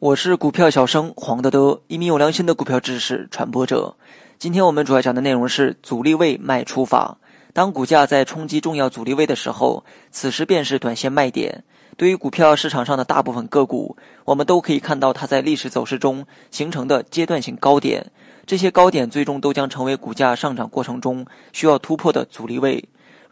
我是股票小生黄德德，一名有良心的股票知识传播者。今天我们主要讲的内容是阻力位卖出法。当股价在冲击重要阻力位的时候，此时便是短线卖点。对于股票市场上的大部分个股，我们都可以看到它在历史走势中形成的阶段性高点。这些高点最终都将成为股价上涨过程中需要突破的阻力位。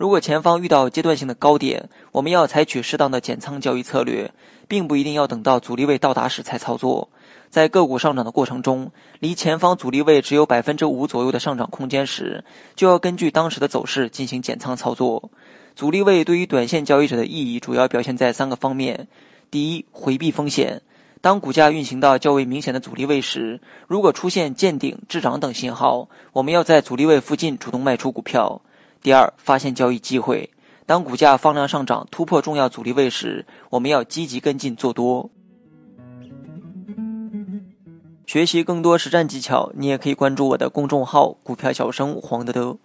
如果前方遇到阶段性的高点，我们要采取适当的减仓交易策略，并不一定要等到阻力位到达时才操作。在个股上涨的过程中，离前方阻力位只有百分之五左右的上涨空间时，就要根据当时的走势进行减仓操作。阻力位对于短线交易者的意义主要表现在三个方面：第一，回避风险。当股价运行到较为明显的阻力位时，如果出现见顶、滞涨等信号，我们要在阻力位附近主动卖出股票。第二，发现交易机会。当股价放量上涨突破重要阻力位时，我们要积极跟进做多。学习更多实战技巧，你也可以关注我的公众号“股票小生黄德德”。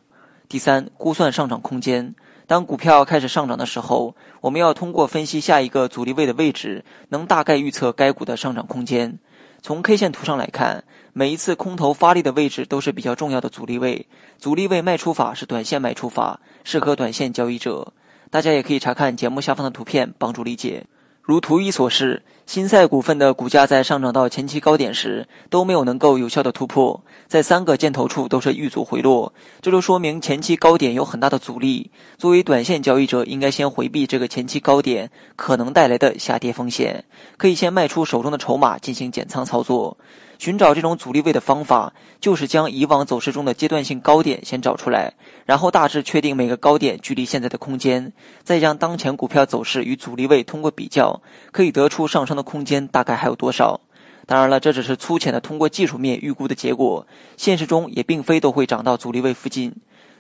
第三，估算上涨空间。当股票开始上涨的时候，我们要通过分析下一个阻力位的位置，能大概预测该股的上涨空间。从 K 线图上来看，每一次空头发力的位置都是比较重要的阻力位。阻力位卖出法是短线卖出法，适合短线交易者。大家也可以查看节目下方的图片，帮助理解。如图一所示，新赛股份的股价在上涨到前期高点时都没有能够有效的突破，在三个箭头处都是遇阻回落，这就说明前期高点有很大的阻力。作为短线交易者，应该先回避这个前期高点可能带来的下跌风险，可以先卖出手中的筹码进行减仓操作。寻找这种阻力位的方法，就是将以往走势中的阶段性高点先找出来，然后大致确定每个高点距离现在的空间，再将当前股票走势与阻力位通过比较，可以得出上升的空间大概还有多少。当然了，这只是粗浅的通过技术面预估的结果，现实中也并非都会涨到阻力位附近。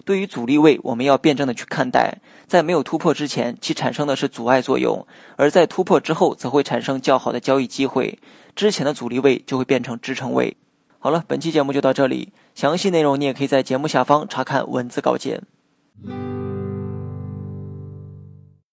对于阻力位，我们要辩证的去看待，在没有突破之前，其产生的是阻碍作用；而在突破之后，则会产生较好的交易机会。之前的阻力位就会变成支撑位。好了，本期节目就到这里，详细内容你也可以在节目下方查看文字稿件。